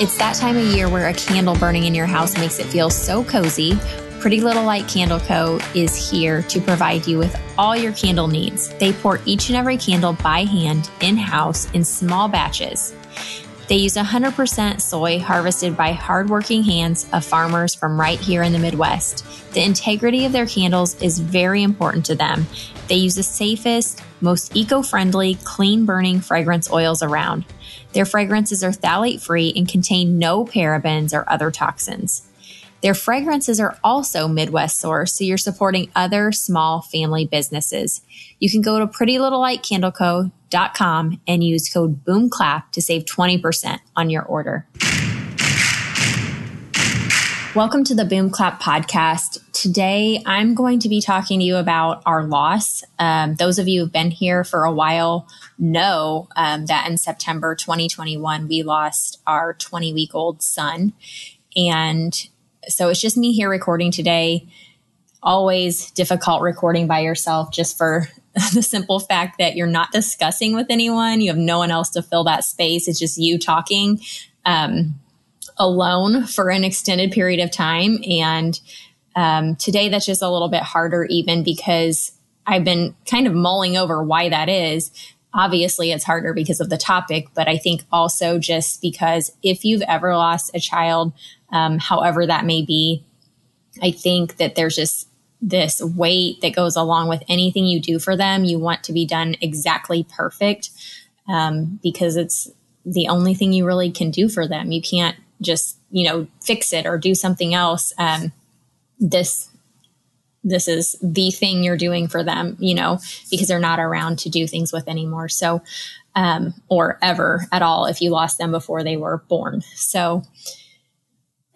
It's that time of year where a candle burning in your house makes it feel so cozy. Pretty Little Light Candle Co. is here to provide you with all your candle needs. They pour each and every candle by hand in house in small batches. They use 100% soy harvested by hardworking hands of farmers from right here in the Midwest. The integrity of their candles is very important to them. They use the safest, most eco friendly, clean burning fragrance oils around. Their fragrances are phthalate free and contain no parabens or other toxins. Their fragrances are also Midwest sourced, so you're supporting other small family businesses. You can go to prettylittlelightcandleco.com and use code BOOMCLAP to save 20% on your order. Welcome to the Boom Clap podcast. Today, I'm going to be talking to you about our loss. Um, those of you who've been here for a while know um, that in September 2021, we lost our 20 week old son. And so it's just me here recording today. Always difficult recording by yourself just for the simple fact that you're not discussing with anyone. You have no one else to fill that space. It's just you talking. Um, alone for an extended period of time. And um, today, that's just a little bit harder, even because I've been kind of mulling over why that is. Obviously, it's harder because of the topic, but I think also just because if you've ever lost a child, um, however that may be, I think that there's just this weight that goes along with anything you do for them. You want to be done exactly perfect um, because it's the only thing you really can do for them. You can't just you know fix it or do something else um, this this is the thing you're doing for them you know because they're not around to do things with anymore so um, or ever at all if you lost them before they were born so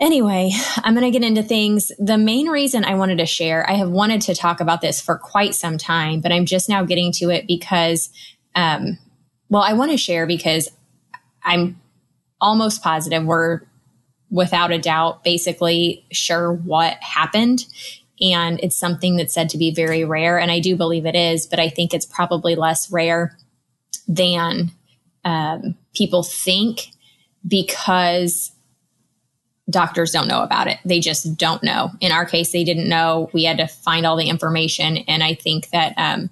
Anyway, I'm going to get into things. The main reason I wanted to share, I have wanted to talk about this for quite some time, but I'm just now getting to it because, um, well, I want to share because I'm almost positive we're without a doubt, basically sure what happened. And it's something that's said to be very rare. And I do believe it is, but I think it's probably less rare than um, people think because doctors don't know about it. They just don't know. In our case, they didn't know. We had to find all the information. And I think that um,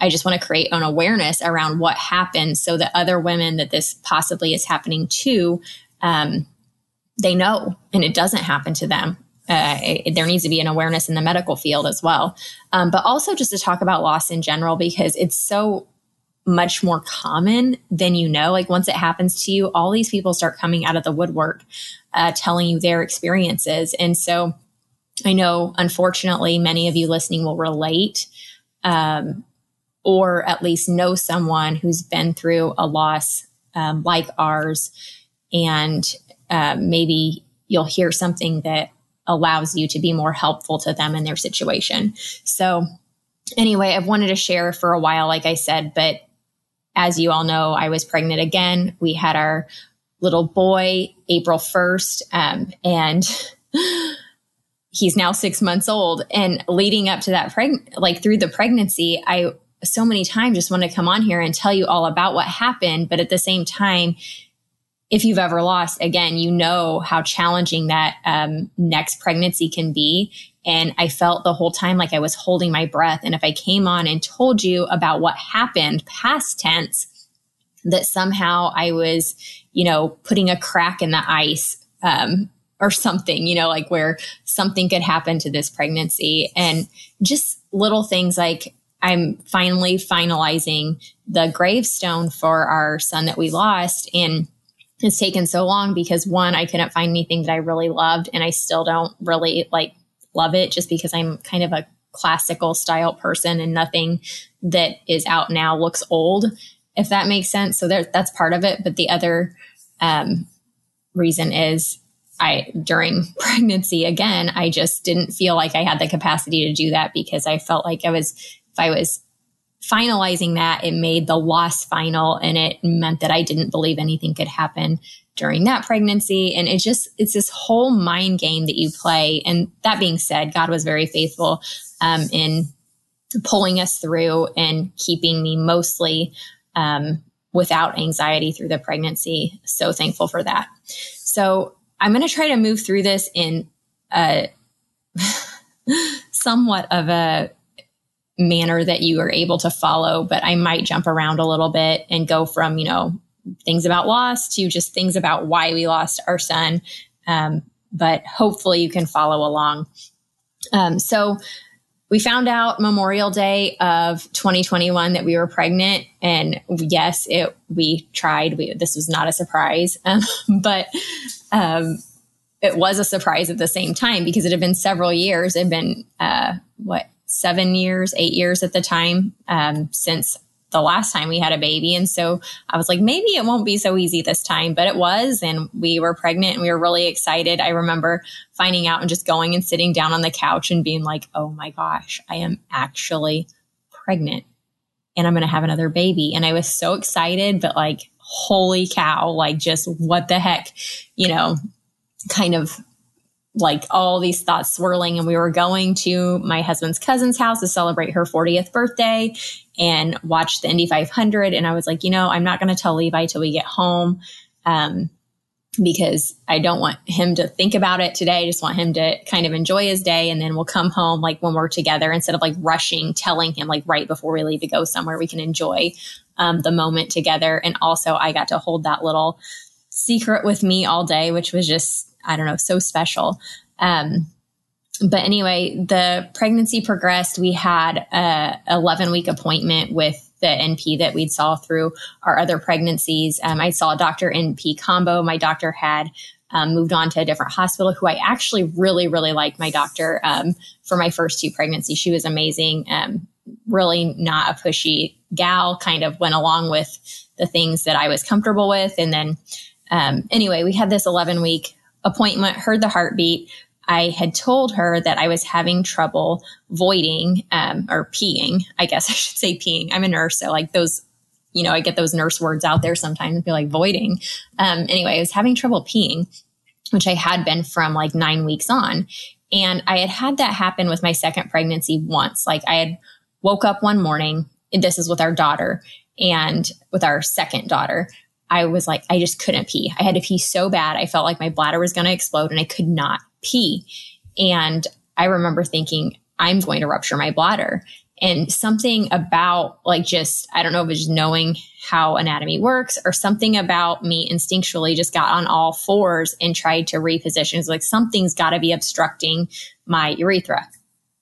I just want to create an awareness around what happened so that other women that this possibly is happening to um, they know and it doesn't happen to them. Uh, it, there needs to be an awareness in the medical field as well. Um, but also just to talk about loss in general, because it's so much more common than you know. Like once it happens to you, all these people start coming out of the woodwork, uh, telling you their experiences. And so I know, unfortunately, many of you listening will relate, um, or at least know someone who's been through a loss um, like ours. And uh, maybe you'll hear something that allows you to be more helpful to them in their situation. So, anyway, I've wanted to share for a while, like I said, but as you all know, I was pregnant again. We had our little boy April 1st, um, and he's now six months old. And leading up to that, preg- like through the pregnancy, I so many times just want to come on here and tell you all about what happened. But at the same time, if you've ever lost, again, you know how challenging that um, next pregnancy can be. And I felt the whole time like I was holding my breath. And if I came on and told you about what happened past tense, that somehow I was, you know, putting a crack in the ice um, or something, you know, like where something could happen to this pregnancy. And just little things like I'm finally finalizing the gravestone for our son that we lost. And it's taken so long because one, I couldn't find anything that I really loved and I still don't really like love it just because I'm kind of a classical style person and nothing that is out now looks old, if that makes sense. So there, that's part of it. But the other um, reason is I, during pregnancy, again, I just didn't feel like I had the capacity to do that because I felt like I was, if I was finalizing that, it made the loss final and it meant that I didn't believe anything could happen during that pregnancy. And it just, it's this whole mind game that you play. And that being said, God was very faithful um, in pulling us through and keeping me mostly um, without anxiety through the pregnancy. So thankful for that. So I'm going to try to move through this in a somewhat of a manner that you are able to follow, but I might jump around a little bit and go from, you know, things about loss to just things about why we lost our son. Um, but hopefully you can follow along. Um, so we found out Memorial Day of 2021 that we were pregnant, and yes, it we tried. We, this was not a surprise, um, but um, it was a surprise at the same time because it had been several years. It had been uh, what seven years, eight years at the time um, since the last time we had a baby. And so I was like, maybe it won't be so easy this time, but it was. And we were pregnant and we were really excited. I remember finding out and just going and sitting down on the couch and being like, oh my gosh, I am actually pregnant and I'm going to have another baby. And I was so excited, but like, holy cow, like just what the heck, you know, kind of like all these thoughts swirling and we were going to my husband's cousin's house to celebrate her 40th birthday and watch the Indy 500. And I was like, you know, I'm not going to tell Levi till we get home. Um, because I don't want him to think about it today. I just want him to kind of enjoy his day. And then we'll come home like when we're together instead of like rushing, telling him like right before we leave to go somewhere, we can enjoy um, the moment together. And also I got to hold that little secret with me all day, which was just, I don't know, so special. Um, but anyway, the pregnancy progressed. We had a 11 week appointment with the NP that we'd saw through our other pregnancies. Um, I saw a doctor NP combo. My doctor had um, moved on to a different hospital who I actually really, really liked my doctor um, for my first two pregnancies. She was amazing. Um, really not a pushy gal, kind of went along with the things that I was comfortable with. And then, um, anyway, we had this 11 week appointment, heard the heartbeat, I had told her that I was having trouble voiding um, or peeing. I guess I should say peeing. I'm a nurse, so like those, you know, I get those nurse words out there sometimes and be like voiding. Um, anyway, I was having trouble peeing, which I had been from like nine weeks on. And I had had that happen with my second pregnancy once. Like I had woke up one morning, and this is with our daughter and with our second daughter. I was like, I just couldn't pee. I had to pee so bad. I felt like my bladder was going to explode and I could not pee. And I remember thinking, I'm going to rupture my bladder. And something about like just, I don't know if it's just knowing how anatomy works or something about me instinctually just got on all fours and tried to reposition. It's like something's got to be obstructing my urethra.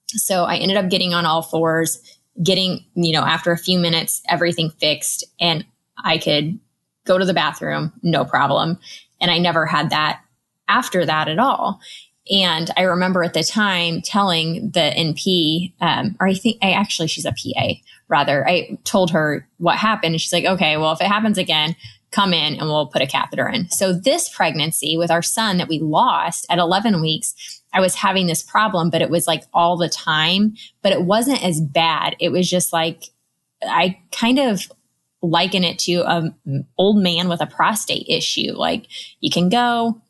So I ended up getting on all fours, getting, you know, after a few minutes, everything fixed and I could go to the bathroom, no problem. And I never had that after that at all. And I remember at the time telling the NP, um, or I think I actually she's a PA rather. I told her what happened, and she's like, "Okay, well, if it happens again, come in and we'll put a catheter in." So this pregnancy with our son that we lost at 11 weeks, I was having this problem, but it was like all the time. But it wasn't as bad. It was just like I kind of liken it to an old man with a prostate issue. Like you can go,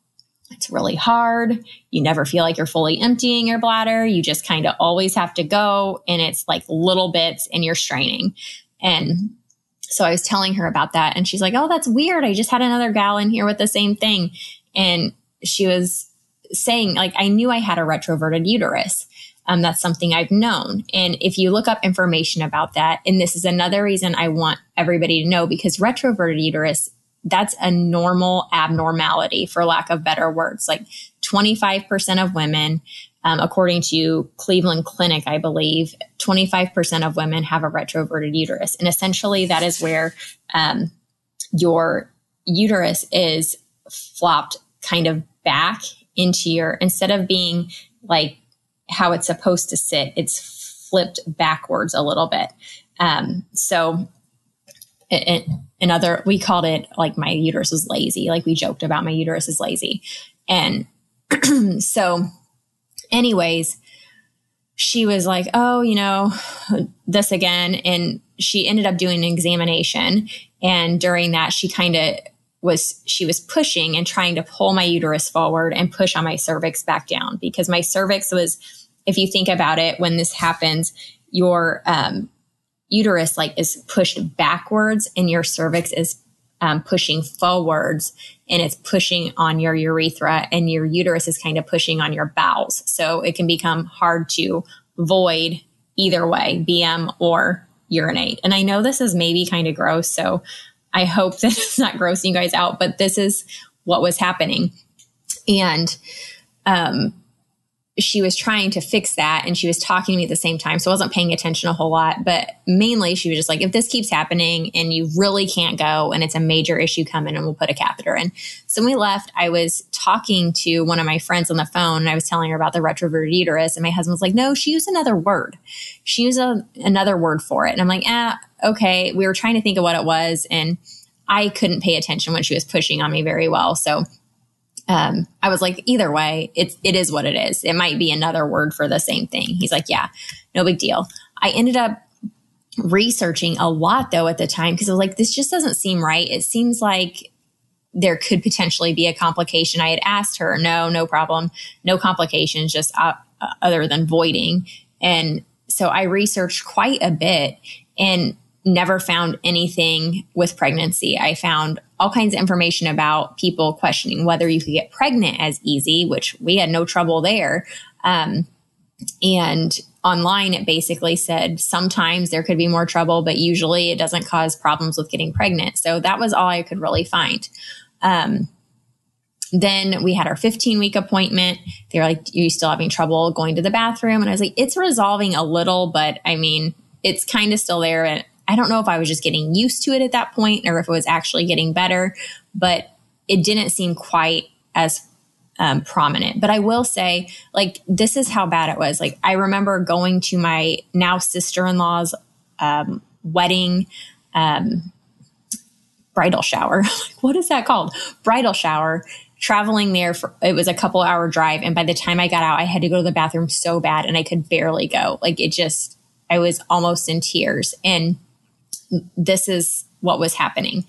it's really hard. You never feel like you're fully emptying your bladder. You just kind of always have to go and it's like little bits and you're straining. And so I was telling her about that and she's like, Oh, that's weird. I just had another gal in here with the same thing. And she was saying like, I knew I had a retroverted uterus. Um, that's something I've known. And if you look up information about that, and this is another reason I want everybody to know because retroverted uterus that's a normal abnormality for lack of better words. Like 25% of women, um, according to Cleveland Clinic, I believe, 25% of women have a retroverted uterus. And essentially that is where, um, your uterus is flopped kind of back into your, instead of being like how it's supposed to sit, it's flipped backwards a little bit. Um, so it, another, we called it like my uterus is lazy. Like we joked about my uterus is lazy. And so, anyways, she was like, oh, you know, this again. And she ended up doing an examination. And during that, she kind of was, she was pushing and trying to pull my uterus forward and push on my cervix back down because my cervix was, if you think about it, when this happens, your um, uterus like is pushed backwards and your cervix is um, pushing forwards and it's pushing on your urethra and your uterus is kind of pushing on your bowels. So it can become hard to void either way, BM or urinate. And I know this is maybe kind of gross. So I hope that it's not grossing you guys out, but this is what was happening. And, um, she was trying to fix that and she was talking to me at the same time. So I wasn't paying attention a whole lot, but mainly she was just like, if this keeps happening and you really can't go and it's a major issue come in and we'll put a catheter in. So when we left, I was talking to one of my friends on the phone and I was telling her about the retroverted uterus and my husband was like, no, she used another word. She used a, another word for it. And I'm like, ah, okay. We were trying to think of what it was and I couldn't pay attention when she was pushing on me very well. So um, I was like, either way, it's it is what it is. It might be another word for the same thing. He's like, yeah, no big deal. I ended up researching a lot though at the time because I was like, this just doesn't seem right. It seems like there could potentially be a complication. I had asked her, no, no problem, no complications, just uh, other than voiding. And so I researched quite a bit and never found anything with pregnancy. I found all kinds of information about people questioning whether you could get pregnant as easy, which we had no trouble there. Um, and online, it basically said sometimes there could be more trouble, but usually it doesn't cause problems with getting pregnant. So that was all I could really find. Um, then we had our 15 week appointment. They were like, Are you still having trouble going to the bathroom? And I was like, it's resolving a little, but I mean, it's kind of still there. And I don't know if I was just getting used to it at that point or if it was actually getting better, but it didn't seem quite as um, prominent. But I will say, like, this is how bad it was. Like, I remember going to my now sister in law's um, wedding. Um, bridal shower. what is that called? Bridal shower. Traveling there for it was a couple hour drive, and by the time I got out, I had to go to the bathroom so bad, and I could barely go. Like it just, I was almost in tears. And this is what was happening.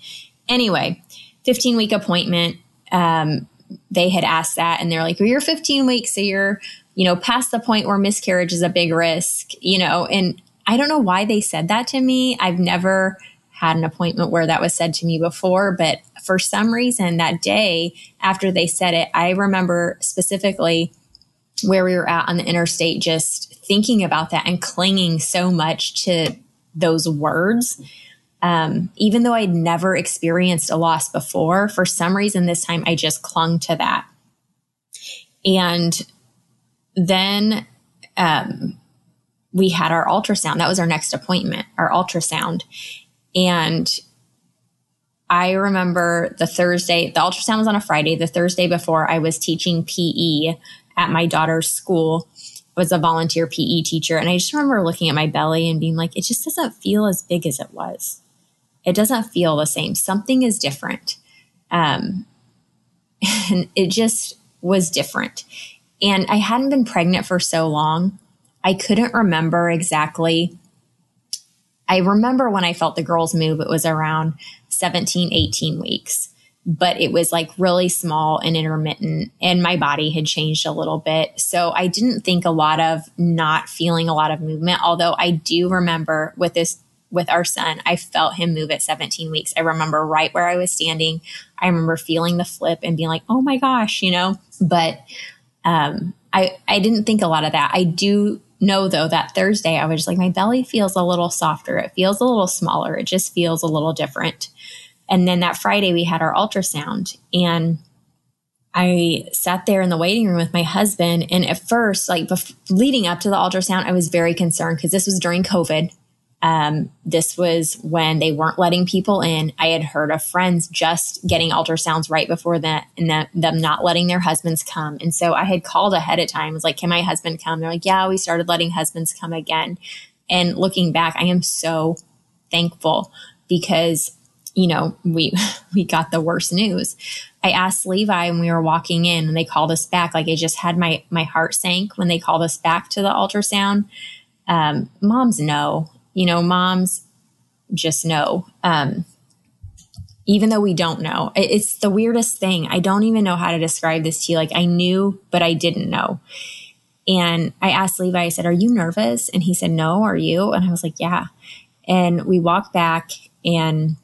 Anyway, 15 week appointment. Um, they had asked that and they're like, well, you're 15 weeks. So you're, you know, past the point where miscarriage is a big risk, you know, and I don't know why they said that to me. I've never had an appointment where that was said to me before, but for some reason that day after they said it, I remember specifically where we were at on the interstate, just thinking about that and clinging so much to those words. Um, even though I'd never experienced a loss before, for some reason this time I just clung to that. And then um, we had our ultrasound. That was our next appointment, our ultrasound. And I remember the Thursday, the ultrasound was on a Friday. The Thursday before, I was teaching PE at my daughter's school was a volunteer PE teacher. And I just remember looking at my belly and being like, it just doesn't feel as big as it was. It doesn't feel the same. Something is different. Um, and it just was different. And I hadn't been pregnant for so long. I couldn't remember exactly. I remember when I felt the girls move, it was around 17, 18 weeks but it was like really small and intermittent and my body had changed a little bit. So I didn't think a lot of not feeling a lot of movement. Although I do remember with this, with our son, I felt him move at 17 weeks. I remember right where I was standing. I remember feeling the flip and being like, oh my gosh, you know, but, um, I, I didn't think a lot of that. I do know though that Thursday I was like, my belly feels a little softer. It feels a little smaller. It just feels a little different. And then that Friday we had our ultrasound and I sat there in the waiting room with my husband. And at first, like bef- leading up to the ultrasound, I was very concerned because this was during COVID. Um, this was when they weren't letting people in. I had heard of friends just getting ultrasounds right before that and that, them not letting their husbands come. And so I had called ahead of time. Was like, can my husband come? They're like, yeah, we started letting husbands come again. And looking back, I am so thankful because you know, we, we got the worst news. I asked Levi when we were walking in and they called us back. Like I just had my, my heart sank when they called us back to the ultrasound. Um, moms know, you know, moms just know. Um, even though we don't know, it's the weirdest thing. I don't even know how to describe this to you. Like I knew, but I didn't know. And I asked Levi, I said, are you nervous? And he said, no, are you? And I was like, yeah. And we walked back and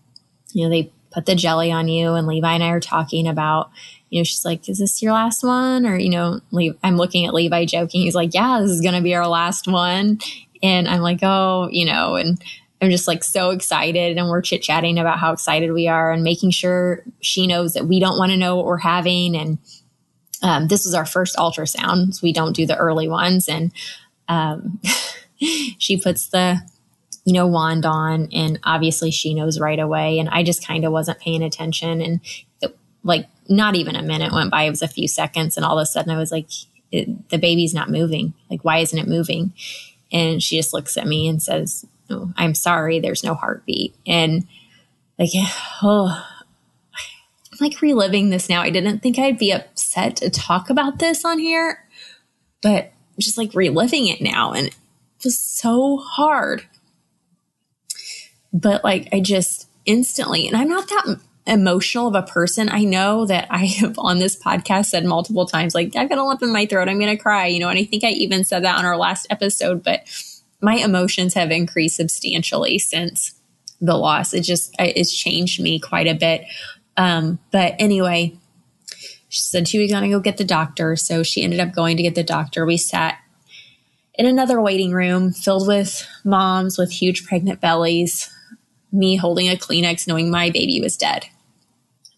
you know, they put the jelly on you. And Levi and I are talking about, you know, she's like, is this your last one? Or, you know, Le- I'm looking at Levi joking. He's like, yeah, this is going to be our last one. And I'm like, oh, you know, and I'm just like so excited. And we're chit chatting about how excited we are and making sure she knows that we don't want to know what we're having. And um, this was our first ultrasound. So we don't do the early ones. And um, she puts the, you know, wand on, and obviously she knows right away. And I just kind of wasn't paying attention. And it, like, not even a minute went by. It was a few seconds. And all of a sudden I was like, the baby's not moving. Like, why isn't it moving? And she just looks at me and says, oh, I'm sorry, there's no heartbeat. And like, oh, I'm like reliving this now. I didn't think I'd be upset to talk about this on here, but just like reliving it now. And it was so hard. But like, I just instantly, and I'm not that emotional of a person. I know that I have on this podcast said multiple times, like, I've got a lump in my throat. I'm going to cry, you know, and I think I even said that on our last episode, but my emotions have increased substantially since the loss. It just, it's changed me quite a bit. Um, but anyway, she said she was going to go get the doctor. So she ended up going to get the doctor. We sat in another waiting room filled with moms with huge pregnant bellies, me holding a Kleenex knowing my baby was dead.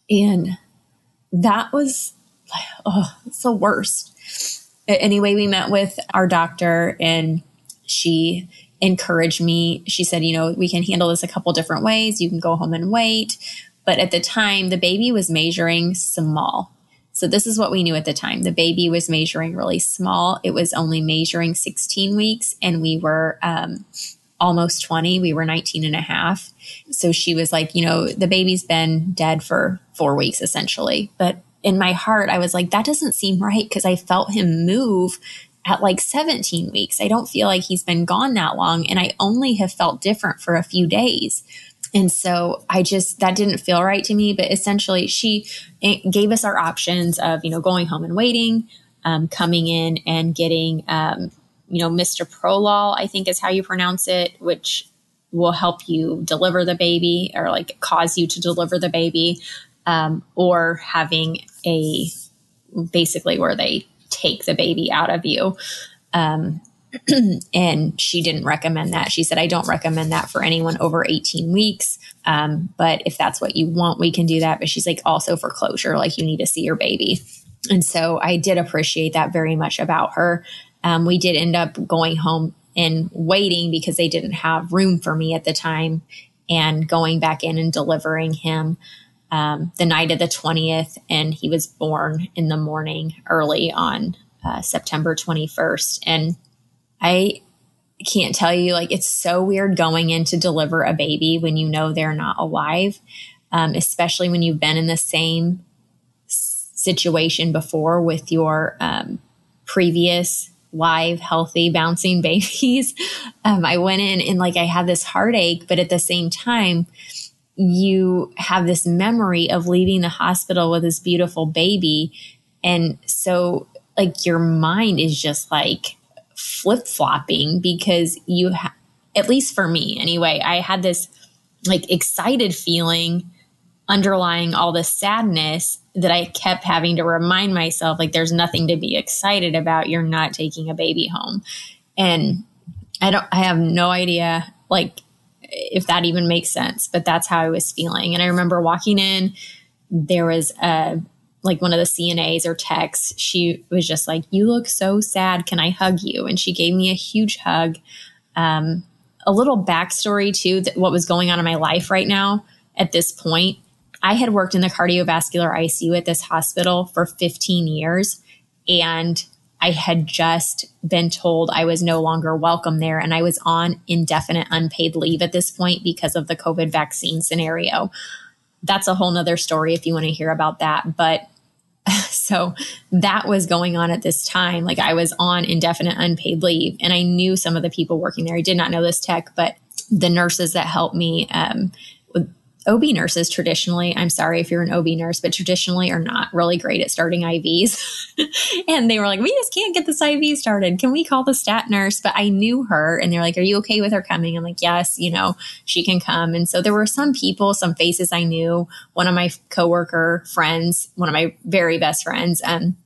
And that was, oh, it's the worst. Anyway, we met with our doctor and she encouraged me. She said, you know, we can handle this a couple different ways. You can go home and wait. But at the time, the baby was measuring small. So this is what we knew at the time. The baby was measuring really small. It was only measuring 16 weeks and we were um, almost 20. We were 19 and a half. So she was like, you know, the baby's been dead for four weeks essentially. But in my heart, I was like, that doesn't seem right because I felt him move at like 17 weeks. I don't feel like he's been gone that long. And I only have felt different for a few days. And so I just, that didn't feel right to me. But essentially, she eh, gave us our options of, you know, going home and waiting, um, coming in and getting, um, you know, Misoprolol, I think is how you pronounce it, which will help you deliver the baby or like cause you to deliver the baby, um, or having a basically where they take the baby out of you. Um, and she didn't recommend that. She said, I don't recommend that for anyone over 18 weeks. Um, but if that's what you want, we can do that. But she's like, also for closure, like you need to see your baby. And so I did appreciate that very much about her. Um, we did end up going home and waiting because they didn't have room for me at the time and going back in and delivering him um, the night of the 20th. And he was born in the morning early on uh, September 21st. And I can't tell you, like, it's so weird going in to deliver a baby when you know they're not alive, um, especially when you've been in the same situation before with your um, previous live, healthy, bouncing babies. Um, I went in and like I had this heartache, but at the same time, you have this memory of leaving the hospital with this beautiful baby. And so, like, your mind is just like, flip flopping because you, ha- at least for me anyway, I had this like excited feeling underlying all the sadness that I kept having to remind myself like there's nothing to be excited about. You're not taking a baby home. And I don't, I have no idea like if that even makes sense, but that's how I was feeling. And I remember walking in, there was a like one of the CNAs or techs, she was just like, You look so sad. Can I hug you? And she gave me a huge hug. Um, a little backstory to th- what was going on in my life right now at this point. I had worked in the cardiovascular ICU at this hospital for 15 years, and I had just been told I was no longer welcome there. And I was on indefinite unpaid leave at this point because of the COVID vaccine scenario that's a whole nother story if you want to hear about that. But so that was going on at this time. Like I was on indefinite unpaid leave and I knew some of the people working there. I did not know this tech, but the nurses that helped me, um, OB nurses traditionally, I'm sorry if you're an OB nurse, but traditionally are not really great at starting IVs. and they were like, we just can't get this IV started. Can we call the stat nurse? But I knew her and they're like, are you okay with her coming? I'm like, yes, you know, she can come. And so there were some people, some faces I knew. One of my coworker friends, one of my very best friends, um,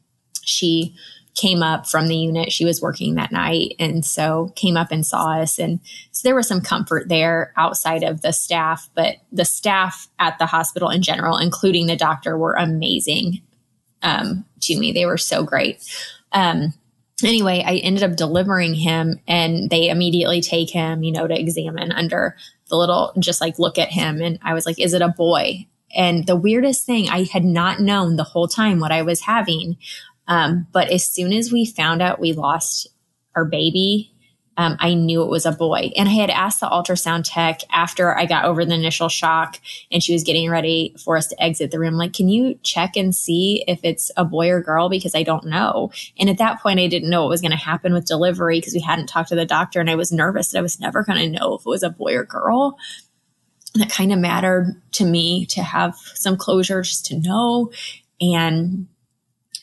she came up from the unit. She was working that night. And so came up and saw us. And so there was some comfort there outside of the staff, but the staff at the hospital in general, including the doctor, were amazing um, to me. They were so great. Um, anyway, I ended up delivering him and they immediately take him, you know, to examine under the little, just like look at him. And I was like, is it a boy? And the weirdest thing, I had not known the whole time what I was having. Um, but as soon as we found out we lost our baby, um, I knew it was a boy. And I had asked the ultrasound tech after I got over the initial shock and she was getting ready for us to exit the room, like, can you check and see if it's a boy or girl? Because I don't know. And at that point, I didn't know what was going to happen with delivery because we hadn't talked to the doctor and I was nervous that I was never going to know if it was a boy or girl. That kind of mattered to me to have some closure, just to know. And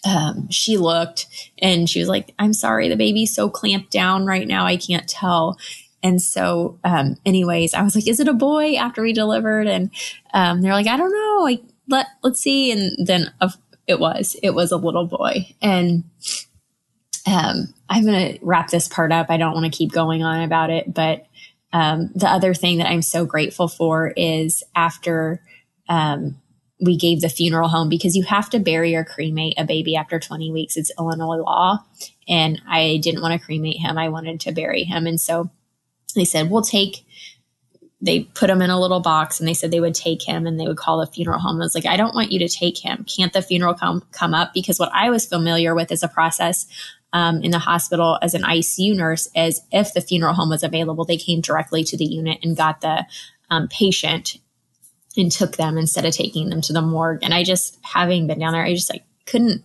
um, she looked and she was like, I'm sorry, the baby's so clamped down right now. I can't tell. And so, um, anyways, I was like, is it a boy after we delivered? And, um, they're like, I don't know. Like, let, let's see. And then uh, it was, it was a little boy. And, um, I'm going to wrap this part up. I don't want to keep going on about it, but, um, the other thing that I'm so grateful for is after, um, we gave the funeral home because you have to bury or cremate a baby after 20 weeks. It's Illinois law. And I didn't want to cremate him. I wanted to bury him. And so they said, we'll take, they put him in a little box and they said they would take him and they would call the funeral home. I was like, I don't want you to take him. Can't the funeral come, come up? Because what I was familiar with is a process um, in the hospital as an ICU nurse is if the funeral home was available, they came directly to the unit and got the um, patient and took them instead of taking them to the morgue. And I just, having been down there, I just like couldn't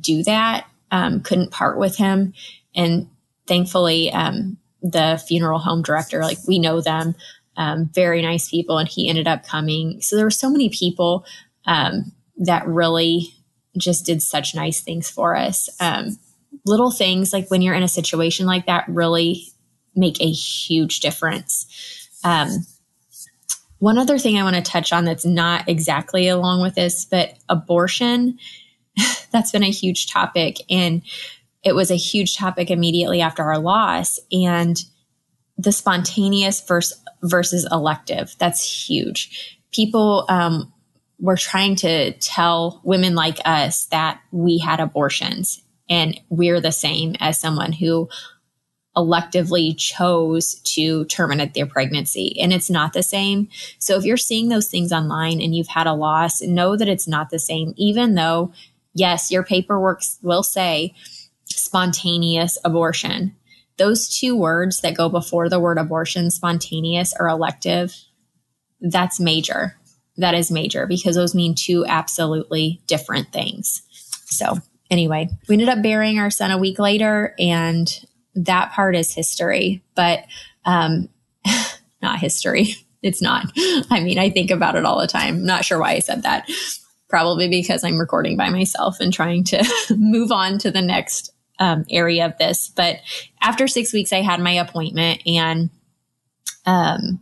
do that. Um, couldn't part with him. And thankfully, um, the funeral home director, like we know them, um, very nice people. And he ended up coming. So there were so many people, um, that really just did such nice things for us. Um, little things like when you're in a situation like that really make a huge difference. Um, one other thing I want to touch on that's not exactly along with this, but abortion, that's been a huge topic. And it was a huge topic immediately after our loss. And the spontaneous versus, versus elective, that's huge. People um, were trying to tell women like us that we had abortions and we're the same as someone who electively chose to terminate their pregnancy and it's not the same. So if you're seeing those things online and you've had a loss, know that it's not the same, even though, yes, your paperwork will say spontaneous abortion. Those two words that go before the word abortion, spontaneous or elective, that's major. That is major because those mean two absolutely different things. So anyway, we ended up burying our son a week later and that part is history, but um, not history. It's not. I mean, I think about it all the time. Not sure why I said that. Probably because I'm recording by myself and trying to move on to the next um, area of this. But after six weeks, I had my appointment and um,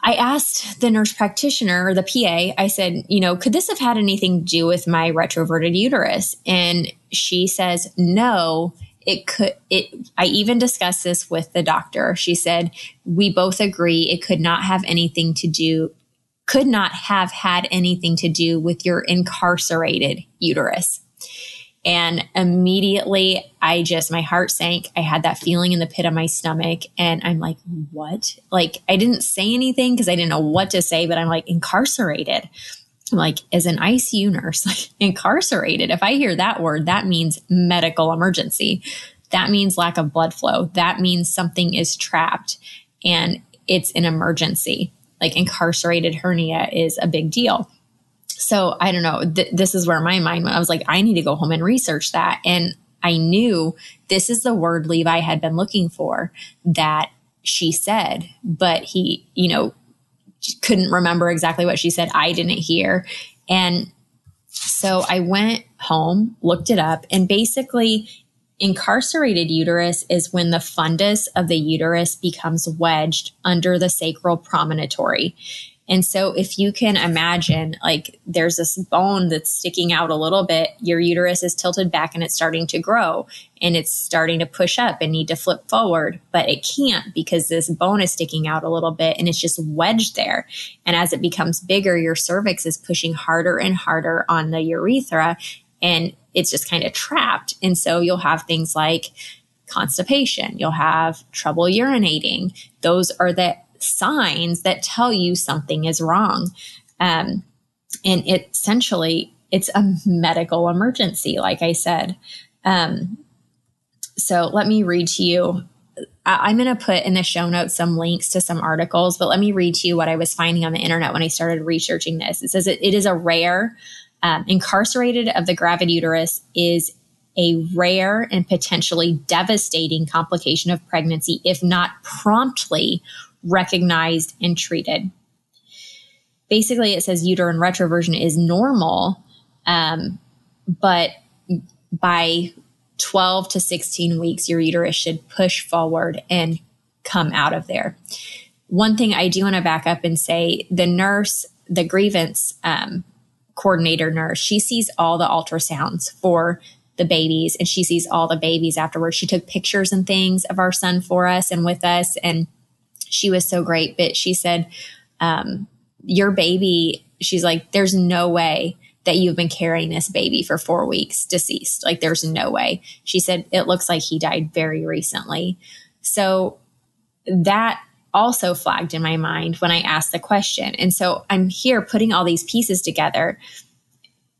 I asked the nurse practitioner or the PA, I said, you know, could this have had anything to do with my retroverted uterus? And she says, no, it could it i even discussed this with the doctor. She said we both agree it could not have anything to do could not have had anything to do with your incarcerated uterus. And immediately i just my heart sank. I had that feeling in the pit of my stomach and i'm like what? Like i didn't say anything because i didn't know what to say but i'm like incarcerated Like, as an ICU nurse, like incarcerated, if I hear that word, that means medical emergency. That means lack of blood flow. That means something is trapped and it's an emergency. Like incarcerated hernia is a big deal. So I don't know. Th- this is where my mind went. I was like, I need to go home and research that. And I knew this is the word Levi had been looking for that she said, but he, you know, couldn't remember exactly what she said. I didn't hear. And so I went home, looked it up, and basically, incarcerated uterus is when the fundus of the uterus becomes wedged under the sacral promontory. And so if you can imagine, like there's this bone that's sticking out a little bit, your uterus is tilted back and it's starting to grow and it's starting to push up and need to flip forward, but it can't because this bone is sticking out a little bit and it's just wedged there. And as it becomes bigger, your cervix is pushing harder and harder on the urethra and it's just kind of trapped. And so you'll have things like constipation, you'll have trouble urinating. Those are the signs that tell you something is wrong. Um, and it essentially, it's a medical emergency, like I said. Um, so let me read to you. I'm going to put in the show notes some links to some articles, but let me read to you what I was finding on the internet when I started researching this. It says it, it is a rare, um, incarcerated of the gravid uterus is a rare and potentially devastating complication of pregnancy if not promptly recognized and treated. Basically, it says uterine retroversion is normal, um, but by 12 to 16 weeks, your uterus should push forward and come out of there. One thing I do want to back up and say the nurse, the grievance um, coordinator nurse, she sees all the ultrasounds for the babies and she sees all the babies afterwards. She took pictures and things of our son for us and with us. And she was so great, but she said, um, your baby, she's like, there's no way that you've been carrying this baby for four weeks deceased. Like, there's no way. She said, it looks like he died very recently. So that also flagged in my mind when I asked the question. And so I'm here putting all these pieces together.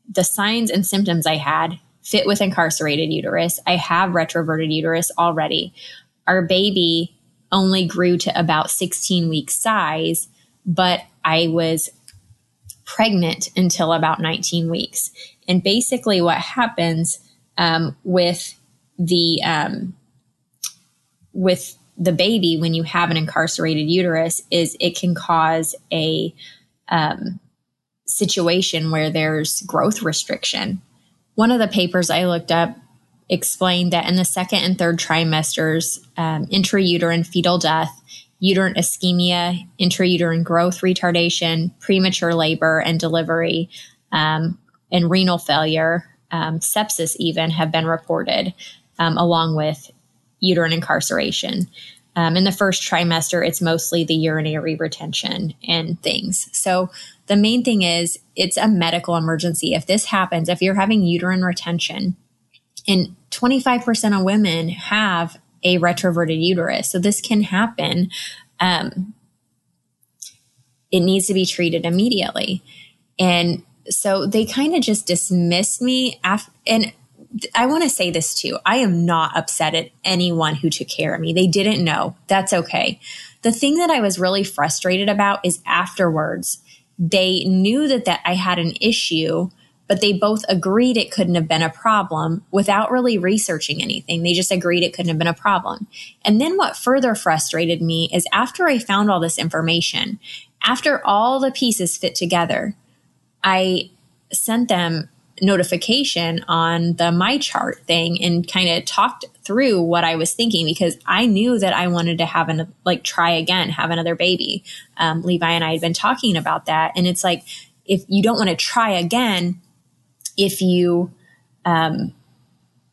The signs and symptoms I had fit with incarcerated uterus. I have retroverted uterus already. Our baby only grew to about 16 weeks size, but I was pregnant until about 19 weeks. And basically, what happens um, with the um, with the baby when you have an incarcerated uterus is it can cause a um, situation where there's growth restriction. One of the papers I looked up explained that in the second and third trimesters, um, intrauterine fetal death, uterine ischemia, intrauterine growth retardation, premature labor and delivery, um, and renal failure, um, sepsis even have been reported, um, along with uterine incarceration. Um, in the first trimester, it's mostly the urinary retention and things. So the main thing is it's a medical emergency. If this happens, if you're having uterine retention, and 25% of women have a retroverted uterus. So this can happen. Um, it needs to be treated immediately. And so they kind of just dismissed me. Af- and I want to say this too. I am not upset at anyone who took care of me. They didn't know. That's okay. The thing that I was really frustrated about is afterwards, they knew that, that I had an issue but they both agreed it couldn't have been a problem without really researching anything. They just agreed it couldn't have been a problem. And then what further frustrated me is after I found all this information, after all the pieces fit together, I sent them notification on the MyChart thing and kind of talked through what I was thinking because I knew that I wanted to have an like try again, have another baby. Um, Levi and I had been talking about that, and it's like if you don't want to try again, if you um,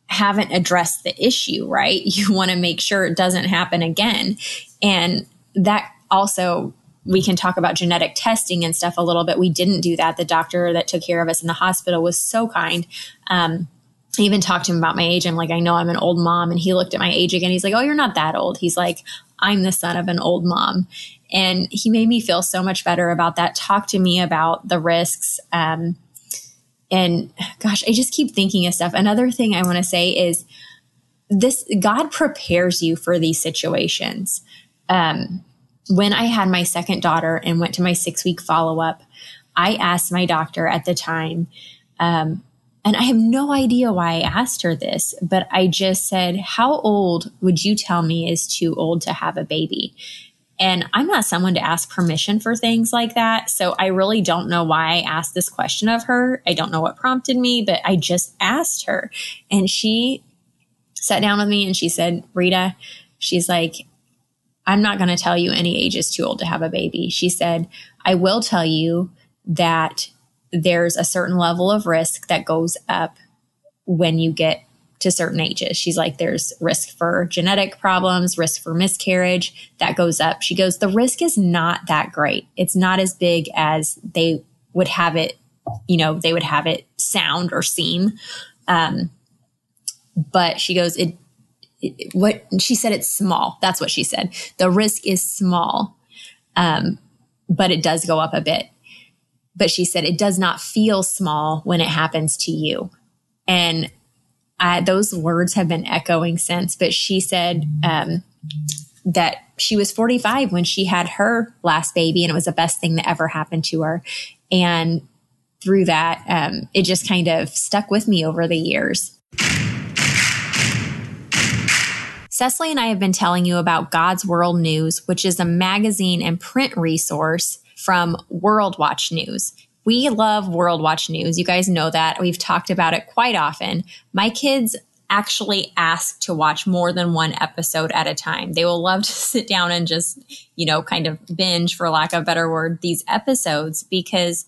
haven't addressed the issue, right? You want to make sure it doesn't happen again. And that also, we can talk about genetic testing and stuff a little bit. We didn't do that. The doctor that took care of us in the hospital was so kind. Um, I even talked to him about my age. I'm like, I know I'm an old mom. And he looked at my age again. He's like, Oh, you're not that old. He's like, I'm the son of an old mom. And he made me feel so much better about that. Talk to me about the risks. Um, and gosh, I just keep thinking of stuff. Another thing I want to say is this God prepares you for these situations. Um, when I had my second daughter and went to my six week follow up, I asked my doctor at the time, um, and I have no idea why I asked her this, but I just said, How old would you tell me is too old to have a baby? And I'm not someone to ask permission for things like that. So I really don't know why I asked this question of her. I don't know what prompted me, but I just asked her. And she sat down with me and she said, Rita, she's like, I'm not going to tell you any age is too old to have a baby. She said, I will tell you that there's a certain level of risk that goes up when you get to certain ages. She's like, there's risk for genetic problems, risk for miscarriage that goes up. She goes, the risk is not that great. It's not as big as they would have it, you know, they would have it sound or seem. Um, but she goes, it, it, what she said, it's small. That's what she said. The risk is small. Um, but it does go up a bit. But she said it does not feel small when it happens to you. And I, those words have been echoing since. But she said um, that she was 45 when she had her last baby, and it was the best thing that ever happened to her. And through that, um, it just kind of stuck with me over the years. Cecily and I have been telling you about God's World News, which is a magazine and print resource from World Watch News. We love World Watch News. You guys know that. We've talked about it quite often. My kids actually ask to watch more than one episode at a time. They will love to sit down and just, you know, kind of binge, for lack of a better word, these episodes because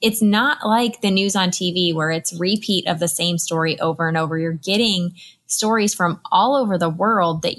it's not like the news on TV where it's repeat of the same story over and over. You're getting stories from all over the world that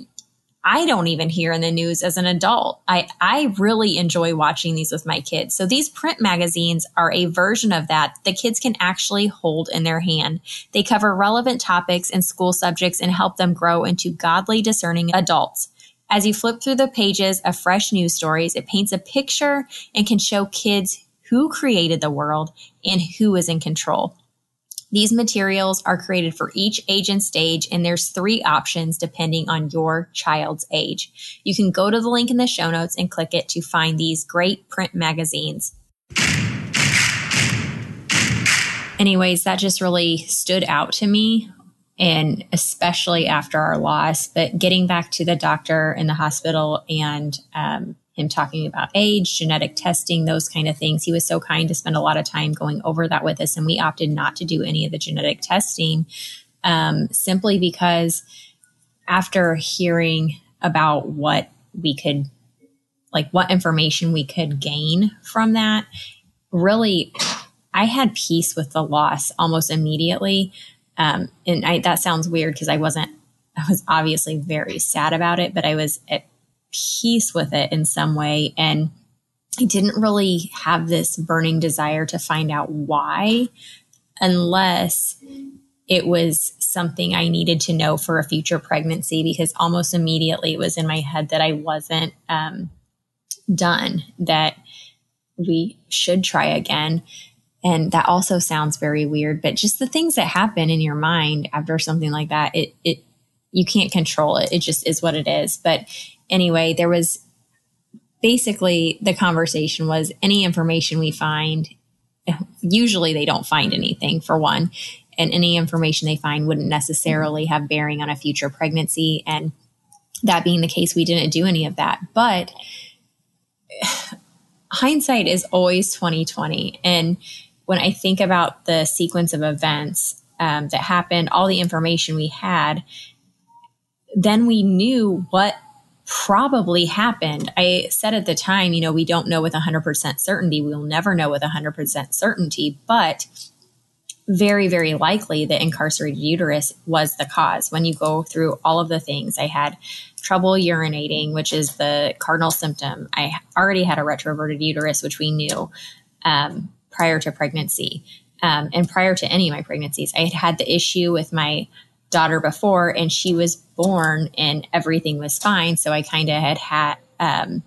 I don't even hear in the news as an adult. I, I really enjoy watching these with my kids. So these print magazines are a version of that the kids can actually hold in their hand. They cover relevant topics and school subjects and help them grow into godly, discerning adults. As you flip through the pages of fresh news stories, it paints a picture and can show kids who created the world and who is in control. These materials are created for each age and stage, and there's three options depending on your child's age. You can go to the link in the show notes and click it to find these great print magazines. Anyways, that just really stood out to me, and especially after our loss. But getting back to the doctor in the hospital and um, him talking about age, genetic testing, those kind of things. He was so kind to spend a lot of time going over that with us, and we opted not to do any of the genetic testing um, simply because after hearing about what we could, like what information we could gain from that, really, I had peace with the loss almost immediately. Um, and I, that sounds weird because I wasn't, I was obviously very sad about it, but I was at peace with it in some way. And I didn't really have this burning desire to find out why, unless it was something I needed to know for a future pregnancy, because almost immediately it was in my head that I wasn't um, done, that we should try again. And that also sounds very weird, but just the things that happen in your mind after something like that, it, it, you can't control it. It just is what it is. But anyway, there was basically the conversation was any information we find, usually they don't find anything for one, and any information they find wouldn't necessarily have bearing on a future pregnancy. And that being the case, we didn't do any of that. But hindsight is always 2020. And when I think about the sequence of events um, that happened, all the information we had, then we knew what probably happened. I said at the time, you know, we don't know with 100% certainty. We'll never know with 100% certainty, but very, very likely the incarcerated uterus was the cause. When you go through all of the things, I had trouble urinating, which is the cardinal symptom. I already had a retroverted uterus, which we knew um, prior to pregnancy. Um, and prior to any of my pregnancies, I had had the issue with my daughter before and she was born and everything was fine. So I kind of had had um,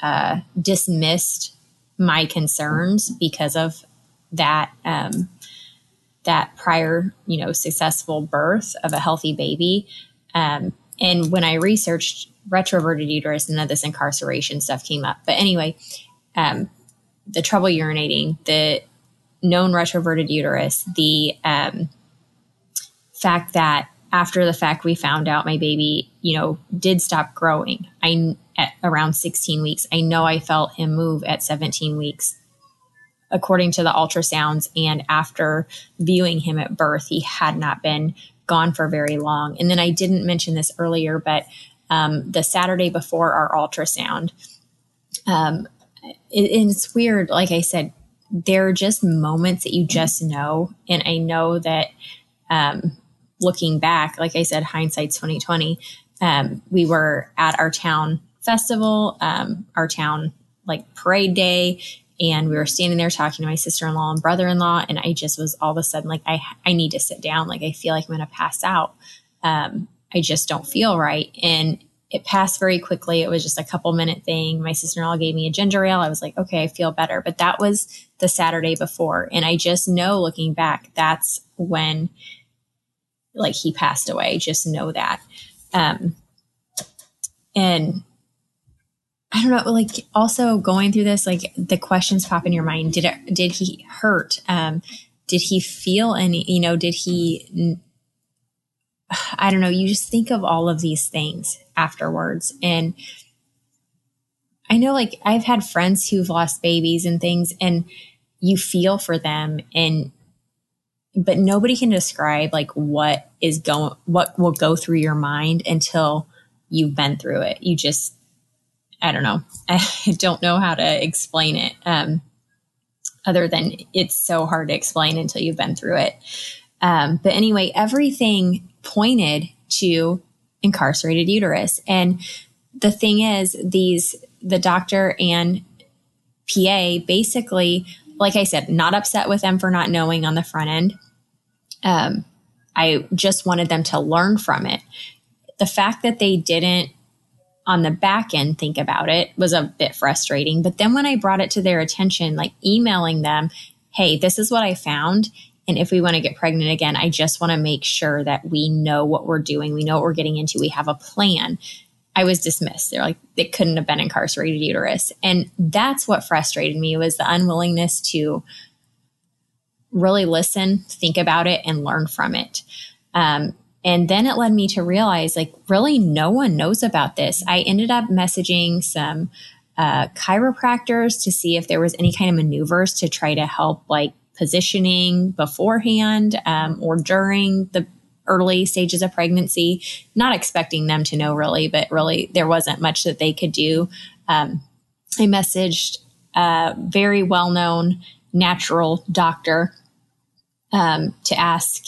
uh, dismissed my concerns because of that um, that prior, you know, successful birth of a healthy baby. Um, and when I researched retroverted uterus, none of this incarceration stuff came up. But anyway, um, the trouble urinating, the known retroverted uterus, the um, fact that after the fact we found out my baby, you know, did stop growing. I at around 16 weeks. I know I felt him move at 17 weeks. According to the ultrasounds, and after viewing him at birth, he had not been gone for very long. And then I didn't mention this earlier, but um, the Saturday before our ultrasound, um, it, it's weird. Like I said, there are just moments that you just know. And I know that um, looking back, like I said, hindsight's 2020. Um, we were at our town festival, um, our town like parade day, and we were standing there talking to my sister-in-law and brother-in-law, and I just was all of a sudden like, I I need to sit down. Like I feel like I'm to pass out. Um, I just don't feel right, and it passed very quickly. It was just a couple minute thing. My sister in law gave me a ginger ale. I was like, okay, I feel better. But that was the Saturday before. And I just know looking back, that's when like he passed away. Just know that. Um, and I don't know, like also going through this, like the questions pop in your mind. Did it, did he hurt? Um, did he feel any, you know, did he, I don't know, you just think of all of these things afterwards. And I know like I've had friends who've lost babies and things and you feel for them and but nobody can describe like what is going what will go through your mind until you've been through it. You just I don't know. I don't know how to explain it. Um other than it's so hard to explain until you've been through it. Um, but anyway, everything pointed to incarcerated uterus. And the thing is, these, the doctor and PA basically, like I said, not upset with them for not knowing on the front end. Um, I just wanted them to learn from it. The fact that they didn't on the back end think about it was a bit frustrating. But then when I brought it to their attention, like emailing them, hey, this is what I found. And if we want to get pregnant again, I just want to make sure that we know what we're doing. We know what we're getting into. We have a plan. I was dismissed. They're like, it couldn't have been incarcerated uterus. And that's what frustrated me was the unwillingness to really listen, think about it, and learn from it. Um, and then it led me to realize like, really, no one knows about this. I ended up messaging some uh, chiropractors to see if there was any kind of maneuvers to try to help like positioning beforehand um, or during the early stages of pregnancy, not expecting them to know really, but really there wasn't much that they could do. Um, I messaged a very well known natural doctor um, to ask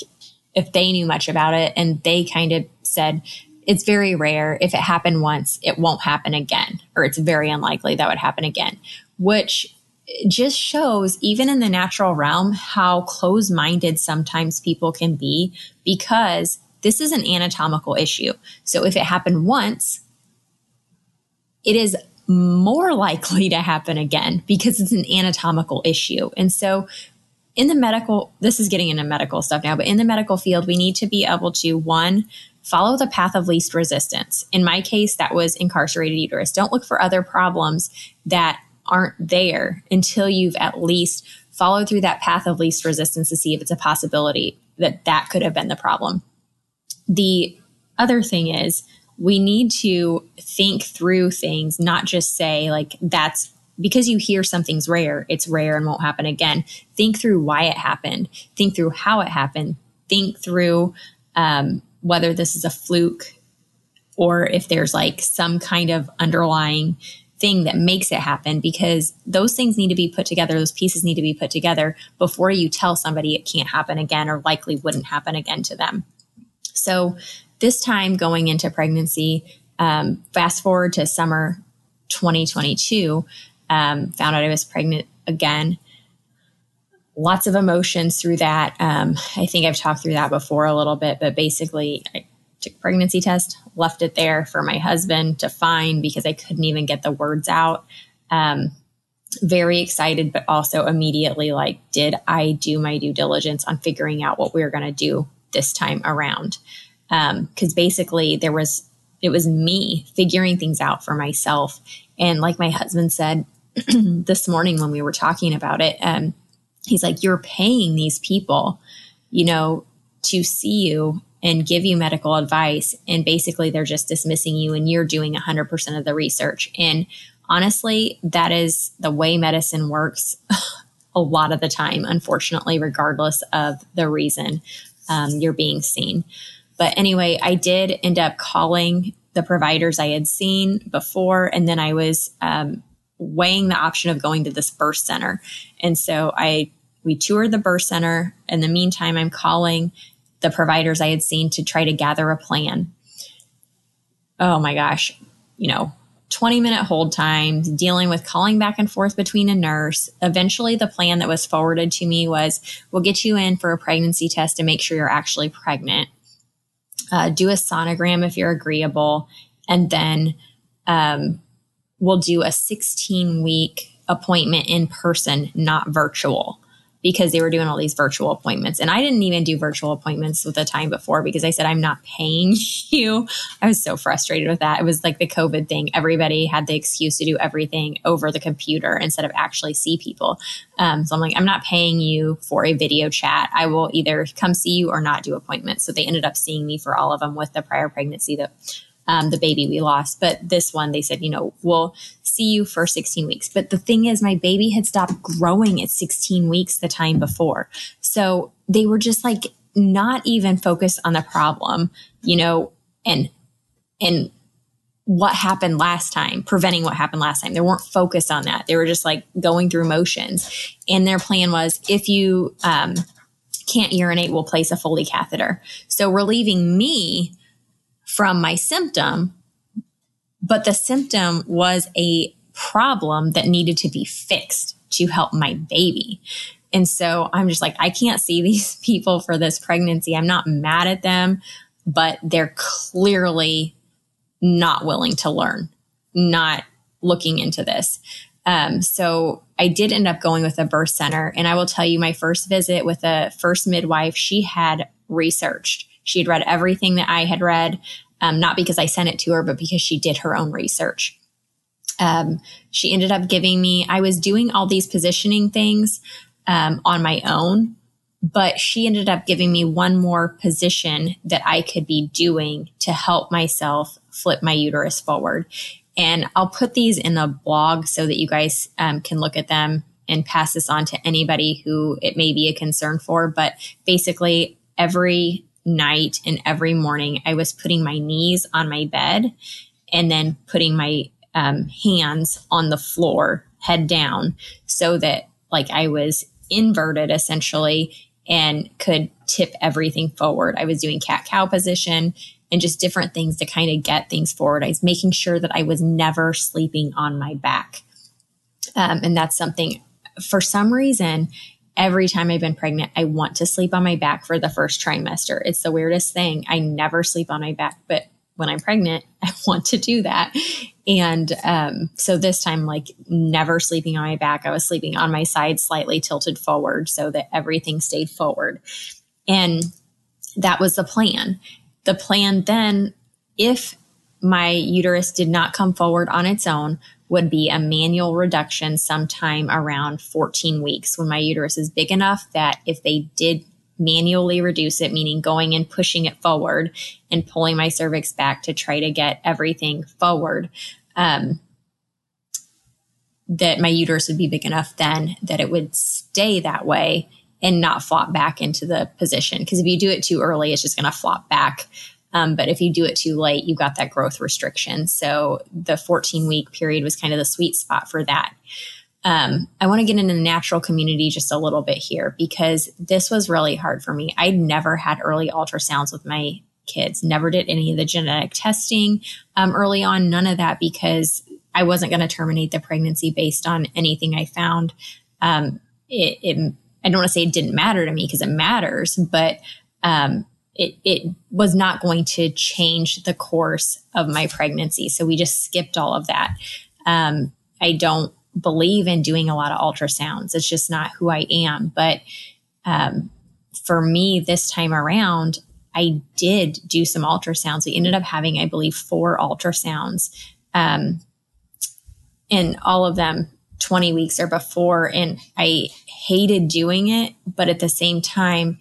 if they knew much about it. And they kind of said, it's very rare. If it happened once, it won't happen again, or it's very unlikely that would happen again, which just shows, even in the natural realm, how close minded sometimes people can be because this is an anatomical issue. So if it happened once, it is more likely to happen again because it's an anatomical issue. And so in the medical, this is getting into medical stuff now, but in the medical field, we need to be able to one, follow the path of least resistance. In my case, that was incarcerated uterus. Don't look for other problems that aren't there until you've at least followed through that path of least resistance to see if it's a possibility that that could have been the problem. The other thing is we need to think through things, not just say like that's because you hear something's rare, it's rare and won't happen again. Think through why it happened. Think through how it happened. Think through um, whether this is a fluke or if there's like some kind of underlying thing that makes it happen because those things need to be put together. Those pieces need to be put together before you tell somebody it can't happen again or likely wouldn't happen again to them. So this time going into pregnancy, um, fast forward to summer 2022, um, found out I was pregnant again. Lots of emotions through that. Um, I think I've talked through that before a little bit, but basically, I took pregnancy test, left it there for my husband to find because I couldn't even get the words out. Um, very excited, but also immediately like, did I do my due diligence on figuring out what we were going to do this time around? Because um, basically, there was it was me figuring things out for myself. And like my husband said this morning when we were talking about it, um, he's like, "You're paying these people, you know, to see you and give you medical advice. And basically, they're just dismissing you and you're doing 100% of the research. And honestly, that is the way medicine works a lot of the time, unfortunately, regardless of the reason um, you're being seen. But anyway, I did end up calling the providers I had seen before, and then I was um, weighing the option of going to this birth center. And so I we toured the birth center. In the meantime, I'm calling the providers I had seen to try to gather a plan. Oh my gosh, you know, 20 minute hold times, dealing with calling back and forth between a nurse. Eventually, the plan that was forwarded to me was we'll get you in for a pregnancy test to make sure you're actually pregnant. Uh, do a sonogram if you're agreeable, and then um, we'll do a 16 week appointment in person, not virtual because they were doing all these virtual appointments. And I didn't even do virtual appointments with the time before because I said, I'm not paying you. I was so frustrated with that. It was like the COVID thing. Everybody had the excuse to do everything over the computer instead of actually see people. Um, so I'm like, I'm not paying you for a video chat. I will either come see you or not do appointments. So they ended up seeing me for all of them with the prior pregnancy that um, the baby we lost. But this one, they said, you know, we'll see you for 16 weeks. But the thing is, my baby had stopped growing at 16 weeks the time before. So they were just like not even focused on the problem, you know, and, and, what happened last time, preventing what happened last time. They weren't focused on that. They were just like going through motions. And their plan was if you um, can't urinate, we'll place a Foley catheter. So relieving me from my symptom, but the symptom was a problem that needed to be fixed to help my baby. And so I'm just like, I can't see these people for this pregnancy. I'm not mad at them, but they're clearly not willing to learn, not looking into this. Um, so I did end up going with a birth center. And I will tell you, my first visit with a first midwife, she had researched she had read everything that I had read, um, not because I sent it to her, but because she did her own research. Um, she ended up giving me, I was doing all these positioning things um, on my own, but she ended up giving me one more position that I could be doing to help myself flip my uterus forward. And I'll put these in the blog so that you guys um, can look at them and pass this on to anybody who it may be a concern for. But basically, every night and every morning I was putting my knees on my bed and then putting my um, hands on the floor, head down, so that like I was inverted essentially and could tip everything forward. I was doing cat cow position and just different things to kind of get things forward. I was making sure that I was never sleeping on my back. Um, and that's something for some reason every time I've been pregnant, I want to sleep on my back for the first trimester. It's the weirdest thing. I never sleep on my back, but when I'm pregnant, I want to do that. And um, so this time, like never sleeping on my back, I was sleeping on my side, slightly tilted forward so that everything stayed forward. And that was the plan. The plan then, if my uterus did not come forward on its own, would be a manual reduction sometime around 14 weeks when my uterus is big enough that if they did manually reduce it, meaning going and pushing it forward and pulling my cervix back to try to get everything forward, um, that my uterus would be big enough then that it would stay that way and not flop back into the position. Because if you do it too early, it's just going to flop back um, but if you do it too late, you got that growth restriction. So the 14 week period was kind of the sweet spot for that. Um, I want to get into the natural community just a little bit here because this was really hard for me. I'd never had early ultrasounds with my kids, never did any of the genetic testing um, early on, none of that because I wasn't going to terminate the pregnancy based on anything I found. Um, it, it, I don't want to say it didn't matter to me because it matters, but um, it, it was not going to change the course of my pregnancy. So we just skipped all of that. Um, I don't believe in doing a lot of ultrasounds. It's just not who I am. But um, for me, this time around, I did do some ultrasounds. We ended up having, I believe, four ultrasounds. Um, and all of them 20 weeks or before. And I hated doing it. But at the same time,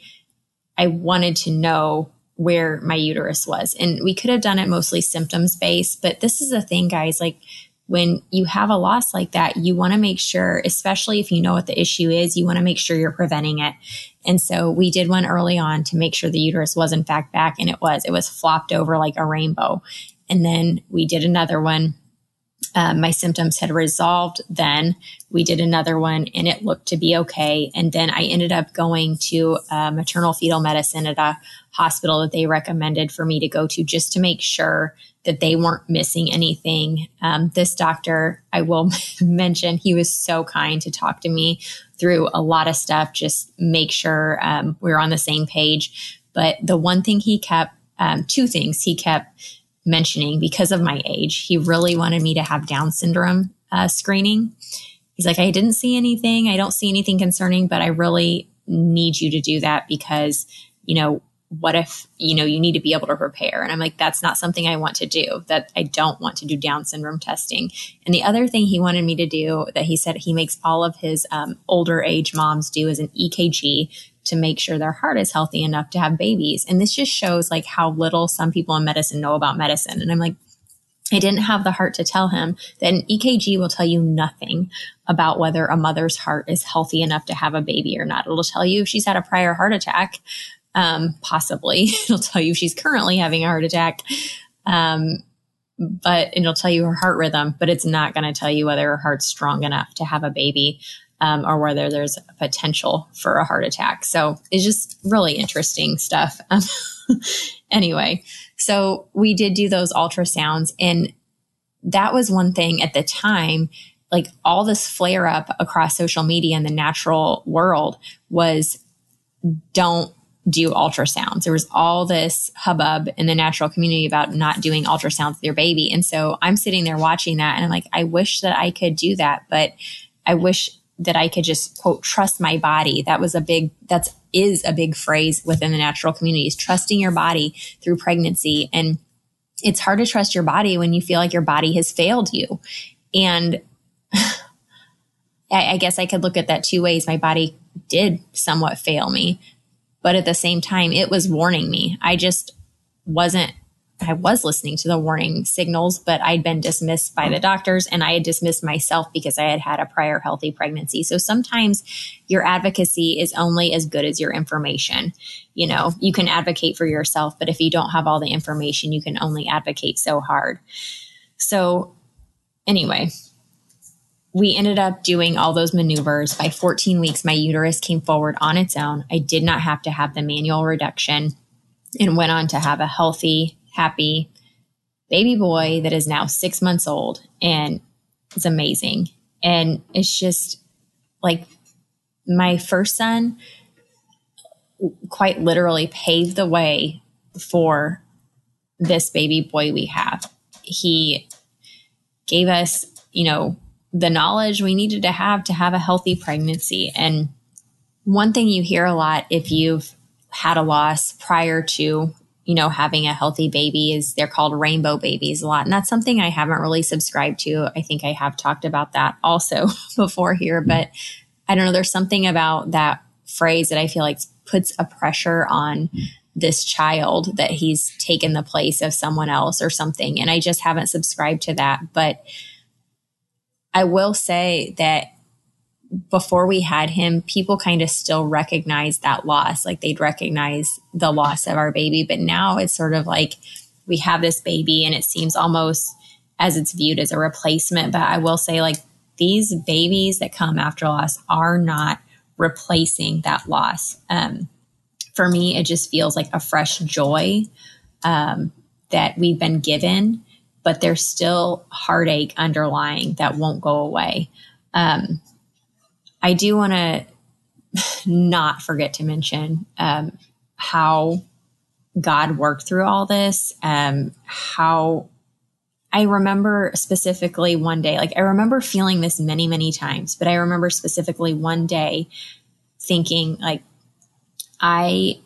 I wanted to know where my uterus was. And we could have done it mostly symptoms based, but this is the thing, guys. Like when you have a loss like that, you want to make sure, especially if you know what the issue is, you want to make sure you're preventing it. And so we did one early on to make sure the uterus was in fact back, and it was. It was flopped over like a rainbow. And then we did another one um, my symptoms had resolved then. We did another one and it looked to be okay. And then I ended up going to uh, maternal fetal medicine at a hospital that they recommended for me to go to just to make sure that they weren't missing anything. Um, this doctor, I will mention, he was so kind to talk to me through a lot of stuff, just make sure um, we are on the same page. But the one thing he kept, um, two things he kept mentioning because of my age. He really wanted me to have Down syndrome uh, screening. He's like, I didn't see anything. I don't see anything concerning, but I really need you to do that because, you know, what if, you know, you need to be able to prepare? And I'm like, that's not something I want to do, that I don't want to do Down syndrome testing. And the other thing he wanted me to do that he said he makes all of his um, older age moms do is an EKG to make sure their heart is healthy enough to have babies. And this just shows like how little some people in medicine know about medicine. And I'm like, I didn't have the heart to tell him that an EKG will tell you nothing about whether a mother's heart is healthy enough to have a baby or not. It'll tell you if she's had a prior heart attack, um, possibly. It'll tell you if she's currently having a heart attack. Um, but it'll tell you her heart rhythm, but it's not going to tell you whether her heart's strong enough to have a baby um, or whether there's potential for a heart attack. So it's just really interesting stuff. anyway, so we did do those ultrasounds, and that was one thing at the time. Like all this flare up across social media and the natural world was don't do ultrasounds. There was all this hubbub in the natural community about not doing ultrasounds with your baby. And so I'm sitting there watching that and I'm like, I wish that I could do that, but I wish that I could just quote trust my body. That was a big that's is a big phrase within the natural communities, trusting your body through pregnancy. And it's hard to trust your body when you feel like your body has failed you. And I, I guess I could look at that two ways. My body did somewhat fail me, but at the same time, it was warning me. I just wasn't I was listening to the warning signals, but I'd been dismissed by the mm-hmm. doctors and I had dismissed myself because I had had a prior healthy pregnancy. So sometimes your advocacy is only as good as your information. You know, you can advocate for yourself, but if you don't have all the information, you can only advocate so hard. So anyway, we ended up doing all those maneuvers. By 14 weeks, my uterus came forward on its own. I did not have to have the manual reduction and went on to have a healthy happy baby boy that is now six months old and it's amazing. And it's just like my first son quite literally paved the way for this baby boy we have. He gave us, you know, the knowledge we needed to have to have a healthy pregnancy. And one thing you hear a lot if you've had a loss prior to you know, having a healthy baby is they're called rainbow babies a lot. And that's something I haven't really subscribed to. I think I have talked about that also before here, but I don't know. There's something about that phrase that I feel like puts a pressure on this child that he's taken the place of someone else or something. And I just haven't subscribed to that. But I will say that before we had him, people kind of still recognized that loss. Like they'd recognize the loss of our baby. But now it's sort of like we have this baby and it seems almost as it's viewed as a replacement. But I will say, like, these babies that come after loss are not replacing that loss. Um, for me, it just feels like a fresh joy um, that we've been given, but there's still heartache underlying that won't go away. Um, I do want to not forget to mention um, how God worked through all this. Um, how I remember specifically one day, like I remember feeling this many, many times, but I remember specifically one day thinking, like, I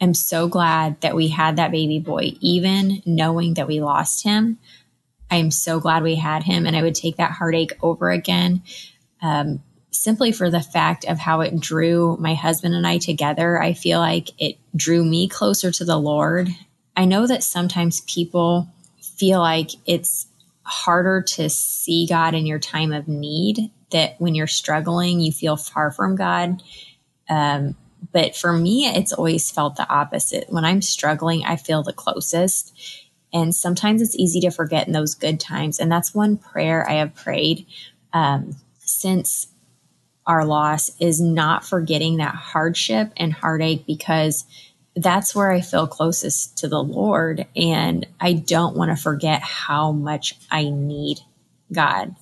am so glad that we had that baby boy, even knowing that we lost him. I am so glad we had him, and I would take that heartache over again. Um, simply for the fact of how it drew my husband and I together. I feel like it drew me closer to the Lord. I know that sometimes people feel like it's harder to see God in your time of need, that when you're struggling, you feel far from God. Um, but for me, it's always felt the opposite. When I'm struggling, I feel the closest. And sometimes it's easy to forget in those good times. And that's one prayer I have prayed um, since our loss is not forgetting that hardship and heartache because that's where I feel closest to the Lord. And I don't want to forget how much I need God.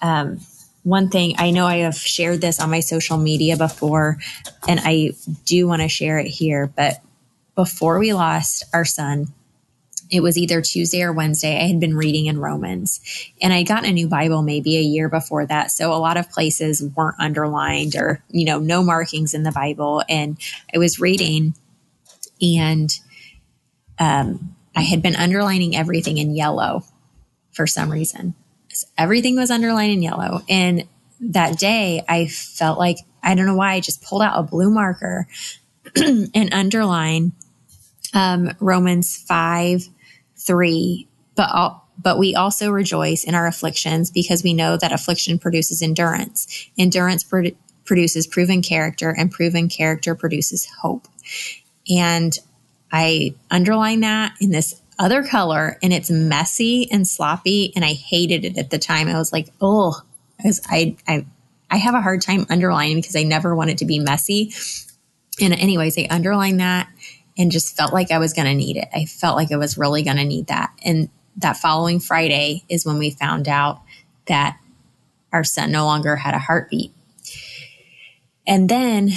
Um, one thing I know I have shared this on my social media before, and I do want to share it here. But before we lost our son, it was either Tuesday or Wednesday. I had been reading in Romans and I'd gotten a new Bible maybe a year before that. So a lot of places weren't underlined or, you know, no markings in the Bible. And I was reading and um, I had been underlining everything in yellow for some reason. Everything was underlined in yellow. And that day I felt like, I don't know why, I just pulled out a blue marker and underlined um, Romans 5 3, but all, but we also rejoice in our afflictions because we know that affliction produces endurance. Endurance pro- produces proven character, and proven character produces hope. And I underline that in this other color, and it's messy and sloppy, and I hated it at the time. I was like, oh, because I, I, I have a hard time underlining because I never want it to be messy. And anyways, I underline that and just felt like I was going to need it. I felt like I was really going to need that. And that following Friday is when we found out that our son no longer had a heartbeat. And then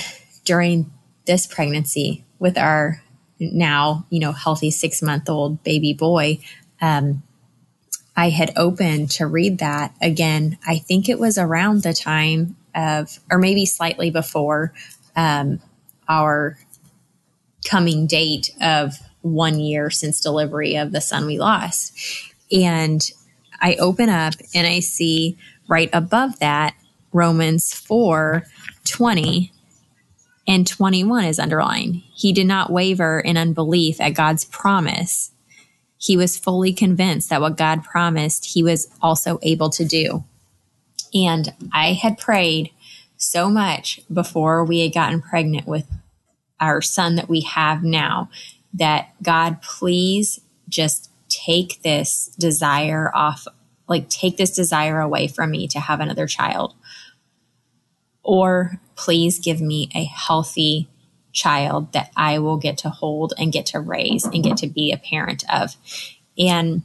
during this pregnancy with our now, you know, healthy six month old baby boy, um, I had opened to read that again. I think it was around the time of, or maybe slightly before, um, our coming date of one year since delivery of the son we lost. And I open up and I see right above that Romans 4 20 and 21 is underlined. He did not waver in unbelief at God's promise. He was fully convinced that what God promised, he was also able to do. And I had prayed so much before we had gotten pregnant with our son that we have now, that God, please just take this desire off, like take this desire away from me to have another child. Or please give me a healthy child that I will get to hold and get to raise and get to be a parent of. And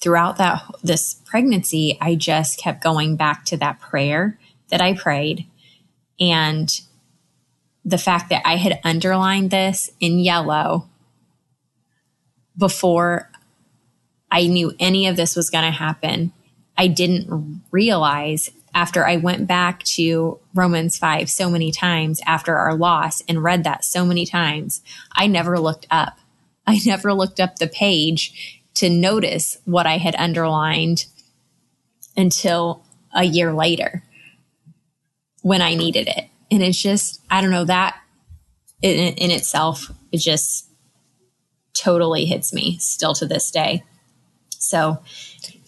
throughout that this pregnancy, I just kept going back to that prayer that I prayed and the fact that I had underlined this in yellow before I knew any of this was going to happen. I didn't realize after I went back to Romans 5 so many times after our loss and read that so many times, I never looked up. I never looked up the page to notice what I had underlined until a year later when I needed it. And it's just, I don't know, that in, in itself, it just totally hits me still to this day. So, all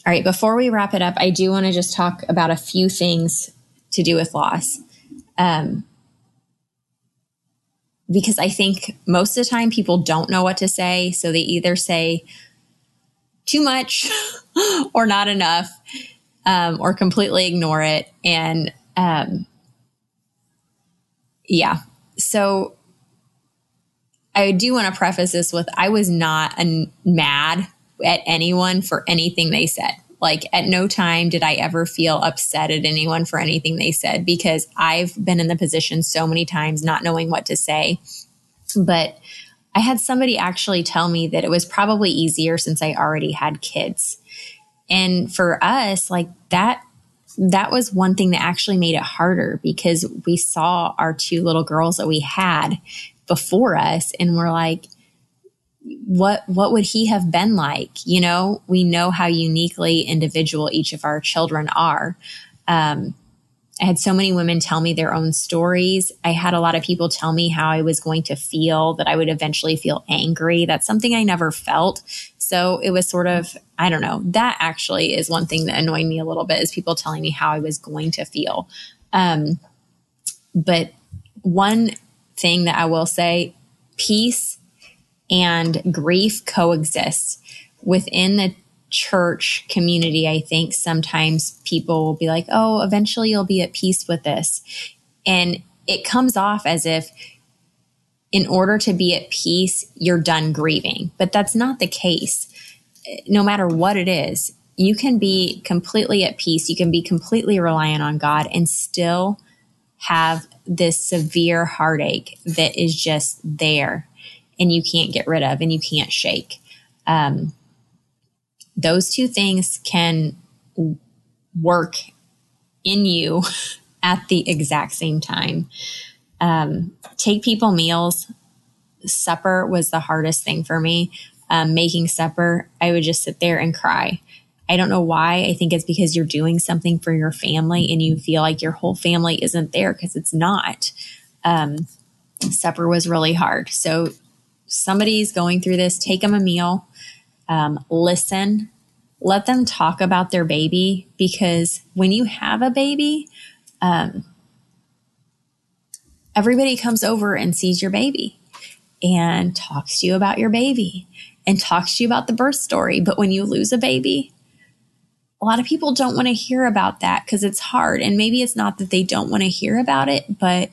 right, before we wrap it up, I do want to just talk about a few things to do with loss. Um, because I think most of the time people don't know what to say. So they either say too much or not enough um, or completely ignore it. And um, yeah. So I do want to preface this with I was not a, mad at anyone for anything they said. Like at no time did I ever feel upset at anyone for anything they said because I've been in the position so many times not knowing what to say. But I had somebody actually tell me that it was probably easier since I already had kids. And for us, like that that was one thing that actually made it harder because we saw our two little girls that we had before us and we're like what what would he have been like you know we know how uniquely individual each of our children are Um, I had so many women tell me their own stories. I had a lot of people tell me how I was going to feel, that I would eventually feel angry. That's something I never felt. So it was sort of, I don't know, that actually is one thing that annoyed me a little bit is people telling me how I was going to feel. Um, but one thing that I will say peace and grief coexist within the church community. I think sometimes people will be like, oh, eventually you'll be at peace with this. And it comes off as if in order to be at peace, you're done grieving. But that's not the case. No matter what it is, you can be completely at peace. You can be completely reliant on God and still have this severe heartache that is just there and you can't get rid of and you can't shake. Um, those two things can work in you at the exact same time. Um, take people meals. Supper was the hardest thing for me. Um, making supper, I would just sit there and cry. I don't know why. I think it's because you're doing something for your family and you feel like your whole family isn't there because it's not. Um, supper was really hard. So somebody's going through this, take them a meal, um, listen, let them talk about their baby because when you have a baby, um, everybody comes over and sees your baby and talks to you about your baby and talks to you about the birth story. But when you lose a baby, a lot of people don't want to hear about that because it's hard. And maybe it's not that they don't want to hear about it, but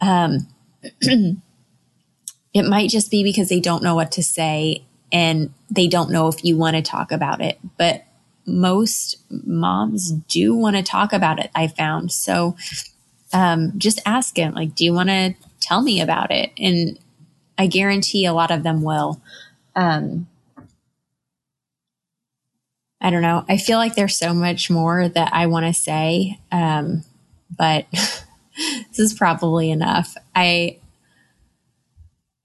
um, it might just be because they don't know what to say and they don't know if you want to talk about it. But most moms do want to talk about it, I found. So um, just ask him, like, do you want to tell me about it? And I guarantee a lot of them will. Um, I don't know. I feel like there's so much more that I want to say, um, but this is probably enough. I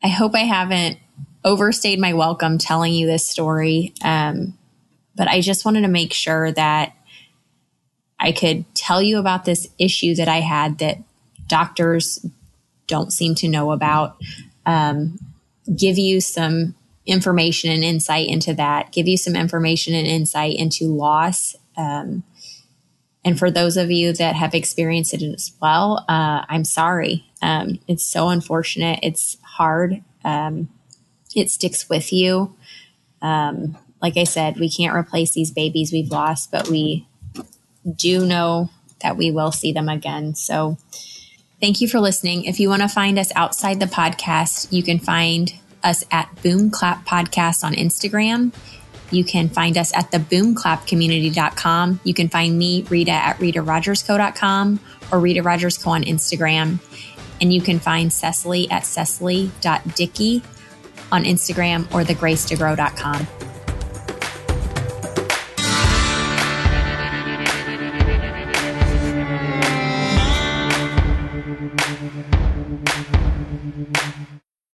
I hope I haven't overstayed my welcome telling you this story, um, but I just wanted to make sure that I could tell you about this issue that I had that doctors don't seem to know about. Um, give you some information and insight into that, give you some information and insight into loss. Um, and for those of you that have experienced it as well, uh, I'm sorry. Um, it's so unfortunate. It's hard. Um, it sticks with you. Um, like I said, we can't replace these babies we've lost, but we do know that we will see them again. So, thank you for listening. If you want to find us outside the podcast, you can find us at Boom Clap Podcast on Instagram. You can find us at the boomclapcommunity.com. You can find me, Rita, at ritarogersco.com or Rita Rogers Co on Instagram. And you can find Cecily at cecily.dickey on Instagram or thegracetogrow.com.